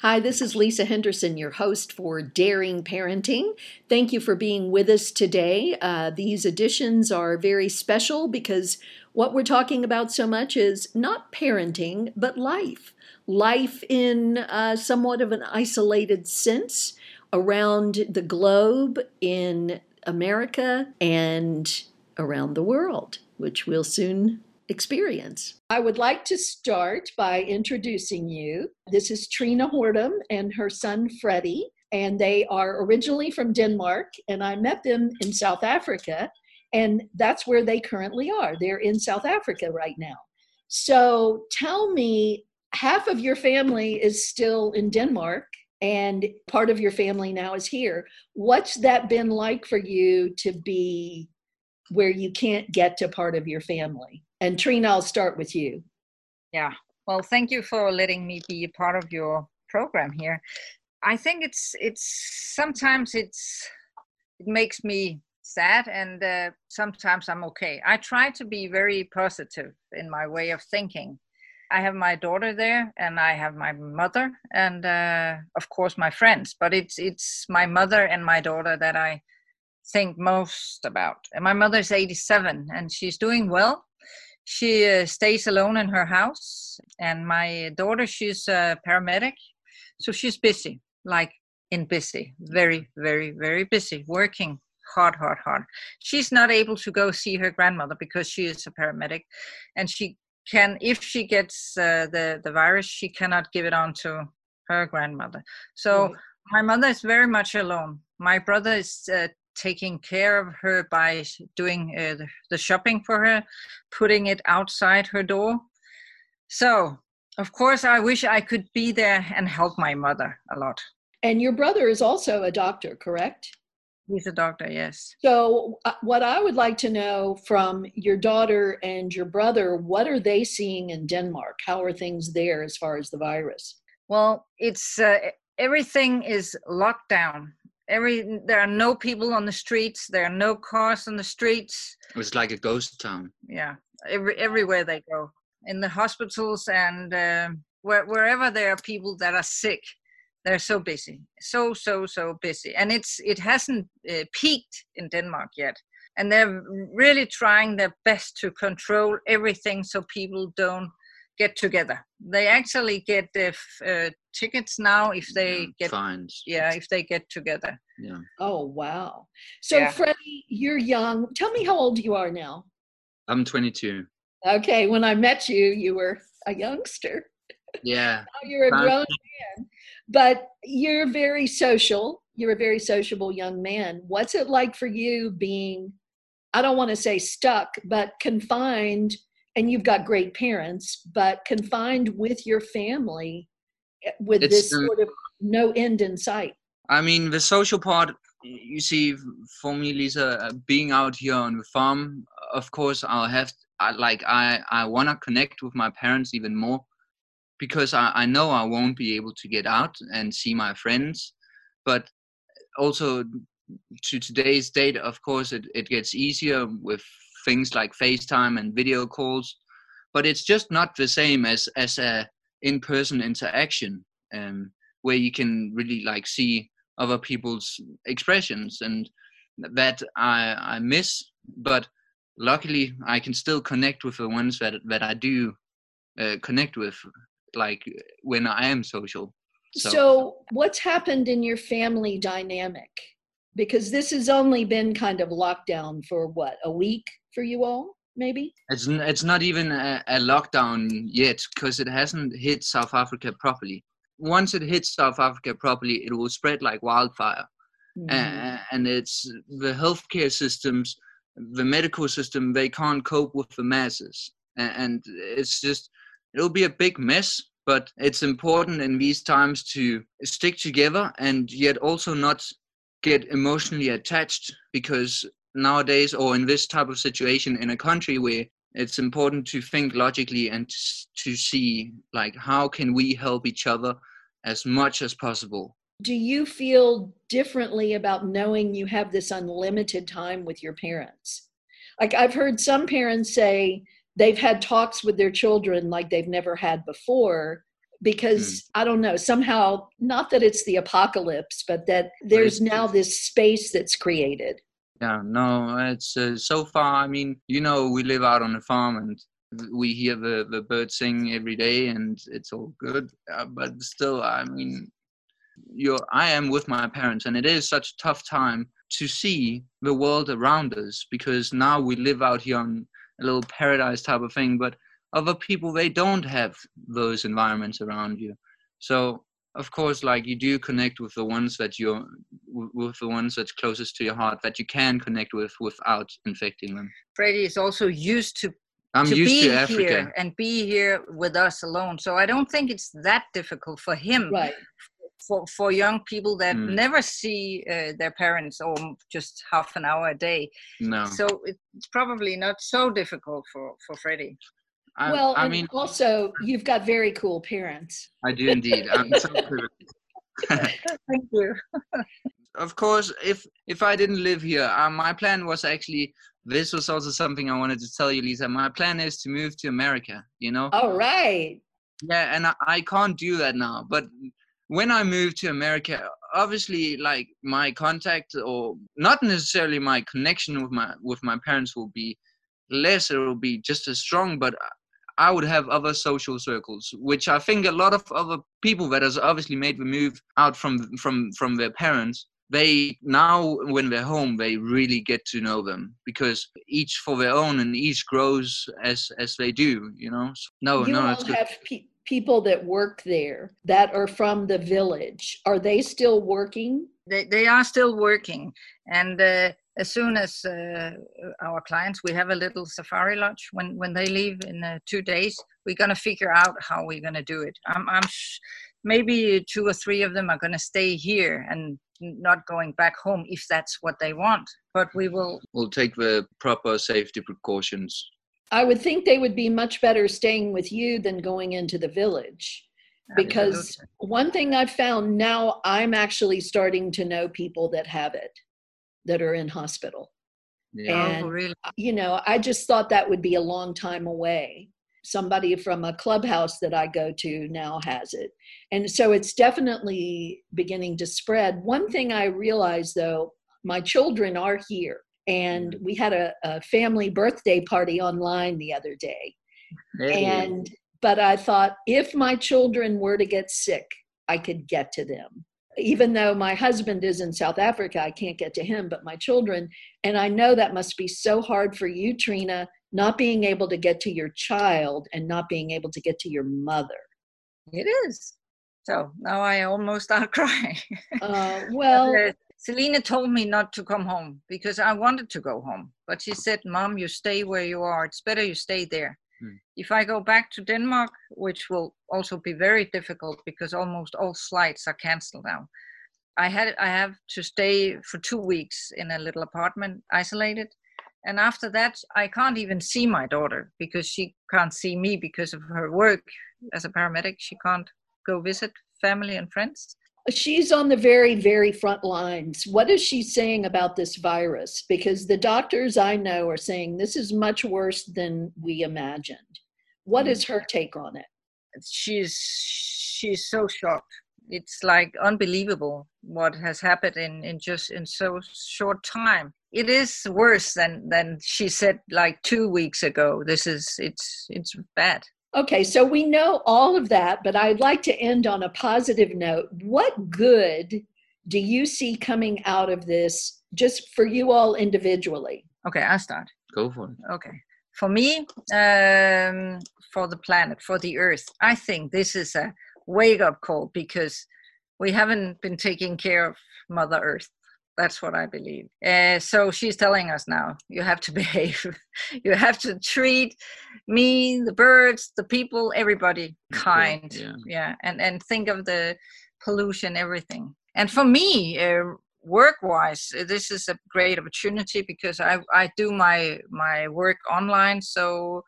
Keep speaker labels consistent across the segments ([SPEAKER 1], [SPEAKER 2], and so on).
[SPEAKER 1] Hi, this is Lisa Henderson, your host for Daring Parenting. Thank you for being with us today. Uh, these editions are very special because what we're talking about so much is not parenting, but life. Life in uh, somewhat of an isolated sense around the globe, in America, and around the world, which we'll soon experience. I would like to start by introducing you. This is Trina Hortum and her son Freddie, and they are originally from Denmark, and I met them in South Africa, and that's where they currently are. They're in South Africa right now. So tell me, half of your family is still in Denmark. And part of your family now is here. What's that been like for you to be where you can't get to part of your family? And Trina, I'll start with you.
[SPEAKER 2] Yeah. Well, thank you for letting me be a part of your program here. I think it's it's sometimes it's it makes me sad and uh, sometimes I'm okay. I try to be very positive in my way of thinking. I have my daughter there and I have my mother and uh, of course my friends, but it's it's my mother and my daughter that I think most about. And my mother is 87 and she's doing well she uh, stays alone in her house and my daughter she's a paramedic so she's busy like in busy very very very busy working hard hard hard. She's not able to go see her grandmother because she is a paramedic and she can if she gets uh, the the virus she cannot give it on to her grandmother. So right. my mother is very much alone. My brother is uh, taking care of her by doing uh, the shopping for her, putting it outside her door. So, of course, I wish I could be there and help my mother a lot.
[SPEAKER 1] And your brother is also a doctor, correct?
[SPEAKER 2] He's a doctor, yes.
[SPEAKER 1] So, uh, what I would like to know from your daughter and your brother, what are they seeing in Denmark? How are things there as far as the virus?
[SPEAKER 2] Well, it's uh, everything is locked down every there are no people on the streets there are no cars on the streets.
[SPEAKER 3] It was like a ghost town.
[SPEAKER 2] Yeah every everywhere they go. In the hospitals and uh, where, wherever there are people that are sick they're so busy so so so busy. And it's it hasn't uh, peaked in denmark yet. And they're really trying their best to control everything so people don't get together. They actually get the uh, tickets now if they
[SPEAKER 3] yeah,
[SPEAKER 2] get
[SPEAKER 3] fines.
[SPEAKER 2] Yeah, if they get together.
[SPEAKER 3] Yeah.
[SPEAKER 1] Oh wow! So yeah. Freddie, you're young. Tell me how old you are now.
[SPEAKER 3] I'm 22.
[SPEAKER 1] Okay, when I met you, you were a youngster.
[SPEAKER 3] Yeah.
[SPEAKER 1] now you're a grown man, but you're very social. You're a very sociable young man. What's it like for you being? I don't want to say stuck, but confined and you've got great parents, but confined with your family eh, with it's, this sort of no end in sight.
[SPEAKER 3] I mean, the social part, you see, for me, Lisa, uh, being out here on the farm, of course, I'll have, I, like, I, I want to connect with my parents even more because I, I know I won't be able to get out and see my friends. But also, to today's date, of course, it, it gets easier with things like FaceTime and video calls, but it's just not the same as as a in-person interaction um, where you can really like see other people's expressions and that I I miss. But luckily, I can still connect with the ones that that I do uh, connect with, like when I am social.
[SPEAKER 1] So. so, what's happened in your family dynamic? Because this has only been kind of lockdown for what a week for you all, maybe?
[SPEAKER 3] It's it's not even a, a lockdown yet because it hasn't hit South Africa properly. Once it hits South Africa properly, it will spread like wildfire, mm-hmm. and, and it's the healthcare systems, the medical system, they can't cope with the masses, and it's just it'll be a big mess but it's important in these times to stick together and yet also not get emotionally attached because nowadays or in this type of situation in a country where it's important to think logically and to see like how can we help each other as much as possible.
[SPEAKER 1] Do you feel differently about knowing you have this unlimited time with your parents? Like i've heard some parents say they've had talks with their children like they've never had before because mm. I don't know, somehow, not that it's the apocalypse, but that there's now this space that's created.
[SPEAKER 3] Yeah, no, it's uh, so far. I mean, you know, we live out on a farm and we hear the, the birds sing every day and it's all good. Uh, but still, I mean, you're, I am with my parents and it is such a tough time to see the world around us because now we live out here on a little paradise type of thing. But other people they don't have those environments around you so of course like you do connect with the ones that you're with the ones that's closest to your heart that you can connect with without infecting them
[SPEAKER 2] freddie is also used to I'm to be to here and be here with us alone. So I don't think it's that difficult for him.
[SPEAKER 1] Right.
[SPEAKER 2] For for young people that mm. never see uh, their parents or just half an hour a day.
[SPEAKER 3] No.
[SPEAKER 2] So it's probably not so difficult for for Freddie.
[SPEAKER 1] I, well, I mean, also you've got very cool parents.
[SPEAKER 3] I do indeed. I'm so
[SPEAKER 2] Thank you.
[SPEAKER 3] of course, if if I didn't live here, uh, my plan was actually this was also something I wanted to tell you, Lisa. My plan is to move to America. You know.
[SPEAKER 1] All right.
[SPEAKER 3] Yeah, and I, I can't do that now. But when I move to America, obviously, like my contact or not necessarily my connection with my with my parents will be less. It will be just as strong, but I would have other social circles, which I think a lot of other people that has obviously made the move out from from from their parents, they now when they're home they really get to know them because each for their own and each grows as as they do. You know. So, no,
[SPEAKER 1] you
[SPEAKER 3] no,
[SPEAKER 1] all have pe- people that work there that are from the village. Are they still working?
[SPEAKER 2] They they are still working, and. Uh, as soon as uh, our clients, we have a little safari lodge. When when they leave in uh, two days, we're gonna figure out how we're gonna do it. I'm, I'm sh- maybe two or three of them are gonna stay here and not going back home if that's what they want. But we will.
[SPEAKER 3] We'll take the proper safety precautions.
[SPEAKER 1] I would think they would be much better staying with you than going into the village because one thing I've found now, I'm actually starting to know people that have it that are in hospital. Yeah. Oh, and, oh, really? Uh, you know, I just thought that would be a long time away. Somebody from a clubhouse that I go to now has it. And so it's definitely beginning to spread. One thing I realized though, my children are here. And we had a, a family birthday party online the other day. Hey. And, but I thought if my children were to get sick, I could get to them even though my husband is in South Africa, I can't get to him, but my children. And I know that must be so hard for you, Trina, not being able to get to your child and not being able to get to your mother.
[SPEAKER 2] It is. So now I almost start crying.
[SPEAKER 1] Uh, well, uh,
[SPEAKER 2] Selena told me not to come home because I wanted to go home. But she said, Mom, you stay where you are. It's better you stay there. Hmm. If I go back to Denmark, which will also be very difficult because almost all flights are canceled now, I had I have to stay for two weeks in a little apartment, isolated, and after that I can't even see my daughter because she can't see me because of her work as a paramedic. She can't go visit family and friends
[SPEAKER 1] she's on the very very front lines. What is she saying about this virus? Because the doctors i know are saying this is much worse than we imagined. What is her take on it?
[SPEAKER 2] She's she's so shocked. It's like unbelievable what has happened in in just in so short time. It is worse than than she said like two weeks ago. This is it's it's bad
[SPEAKER 1] Okay, so we know all of that, but I'd like to end on a positive note. What good do you see coming out of this just for you all individually?
[SPEAKER 2] Okay, I'll start.
[SPEAKER 3] Go for it.
[SPEAKER 2] Okay. For me, um, for the planet, for the earth, I think this is a wake up call because we haven't been taking care of Mother Earth. That's what I believe. Uh, so she's telling us now, you have to behave. you have to treat me, the birds, the people, everybody kind. Yeah. yeah. And and think of the pollution, everything. And for me, uh, work-wise, this is a great opportunity because I I do my my work online. So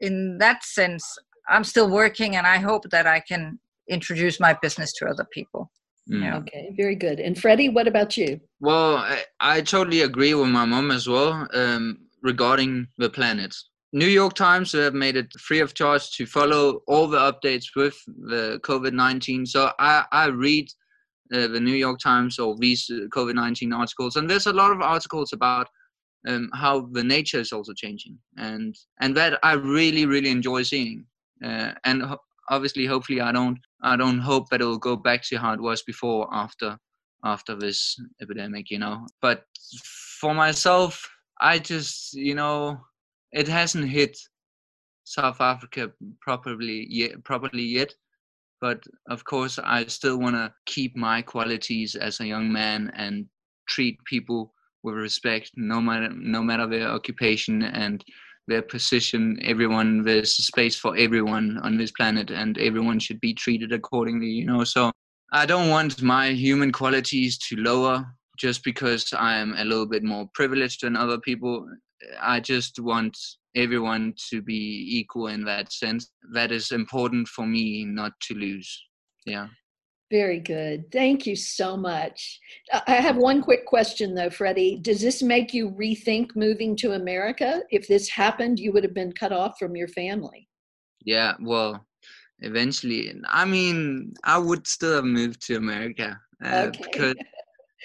[SPEAKER 2] in that sense, I'm still working, and I hope that I can introduce my business to other people.
[SPEAKER 1] Mm. Yeah. Okay, very good. And Freddie, what about you?
[SPEAKER 3] Well, I, I totally agree with my mom as well um, regarding the planet. New York Times have made it free of charge to follow all the updates with the COVID 19. So I, I read uh, the New York Times or these uh, COVID 19 articles, and there's a lot of articles about um, how the nature is also changing, and and that I really really enjoy seeing. Uh, and ho- obviously, hopefully, I don't I don't hope that it will go back to how it was before after after this epidemic, you know. But for myself, I just you know it hasn't hit South Africa properly yet properly yet. But of course, I still want to keep my qualities as a young man and treat people with respect, no matter no matter their occupation and their position. Everyone, there's space for everyone on this planet, and everyone should be treated accordingly. You know, so I don't want my human qualities to lower just because I'm a little bit more privileged than other people. I just want everyone to be equal in that sense. That is important for me not to lose. Yeah.
[SPEAKER 1] Very good. Thank you so much. I have one quick question though, Freddie. Does this make you rethink moving to America? If this happened, you would have been cut off from your family.
[SPEAKER 3] Yeah, well, eventually, I mean, I would still have moved to America uh,
[SPEAKER 1] Okay.
[SPEAKER 3] because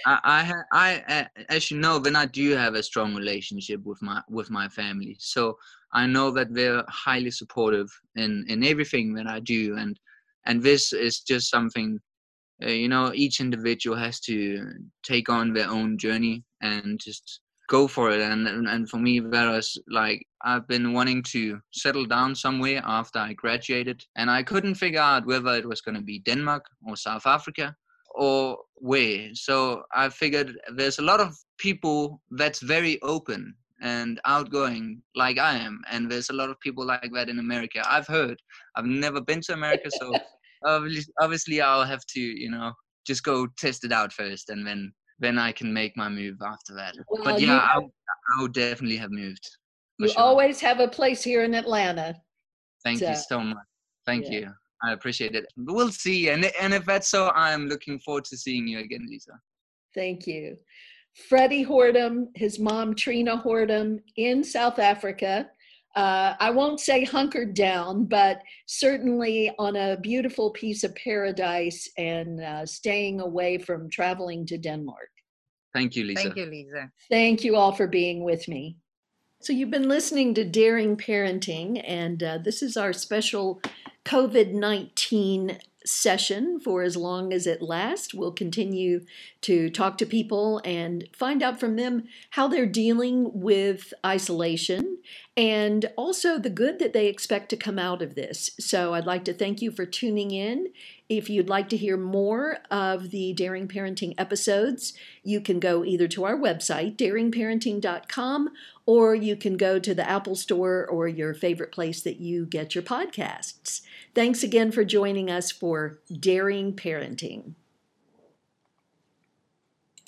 [SPEAKER 3] I, I, I, as you know, then I do have a strong relationship with my with my family. So I know that they're highly supportive in in everything that I do, and and this is just something, Uh, you know, each individual has to take on their own journey and just go for it. And and, and for me, that was like I've been wanting to settle down somewhere after I graduated, and I couldn't figure out whether it was going to be Denmark or South Africa or where. So I figured there's a lot of people that's very open and outgoing like I am, and there's a lot of people like that in America. I've heard. I've never been to America, so obviously, I'll have to, you know, just go test it out first, and then then I can make my move after that.
[SPEAKER 1] Well,
[SPEAKER 3] but yeah, I,
[SPEAKER 1] have-
[SPEAKER 3] would- I would definitely have moved.
[SPEAKER 1] You
[SPEAKER 3] sure.
[SPEAKER 1] always have a place here in Atlanta.
[SPEAKER 3] Thank you
[SPEAKER 1] so-
[SPEAKER 3] so much. Thank
[SPEAKER 1] Yeah.
[SPEAKER 3] you. I appreciate it. We'll see. And and if that's so, I'm looking forward to seeing you again, Lisa.
[SPEAKER 1] Thank you. Freddie Hortum, his mom Trina Hortum in South Africa. Uh, I won't say hunkered down, but certainly on a beautiful piece of paradise and uh, staying away from traveling to Denmark.
[SPEAKER 3] Thank you, Lisa.
[SPEAKER 2] Thank you, Lisa.
[SPEAKER 1] Thank you all for being with me. So, you've been listening to Daring Parenting, and uh, this is our special COVID 19 session for as long as it lasts. We'll continue to talk to people and find out from them how they're dealing with isolation and also the good that they expect to come out of this. So, I'd like to thank you for tuning in. If you'd like to hear more of the Daring Parenting episodes, you can go either to our website, daringparenting.com, or you can go to the Apple Store or your favorite place that you get your podcasts. Thanks again for joining us for Daring Parenting.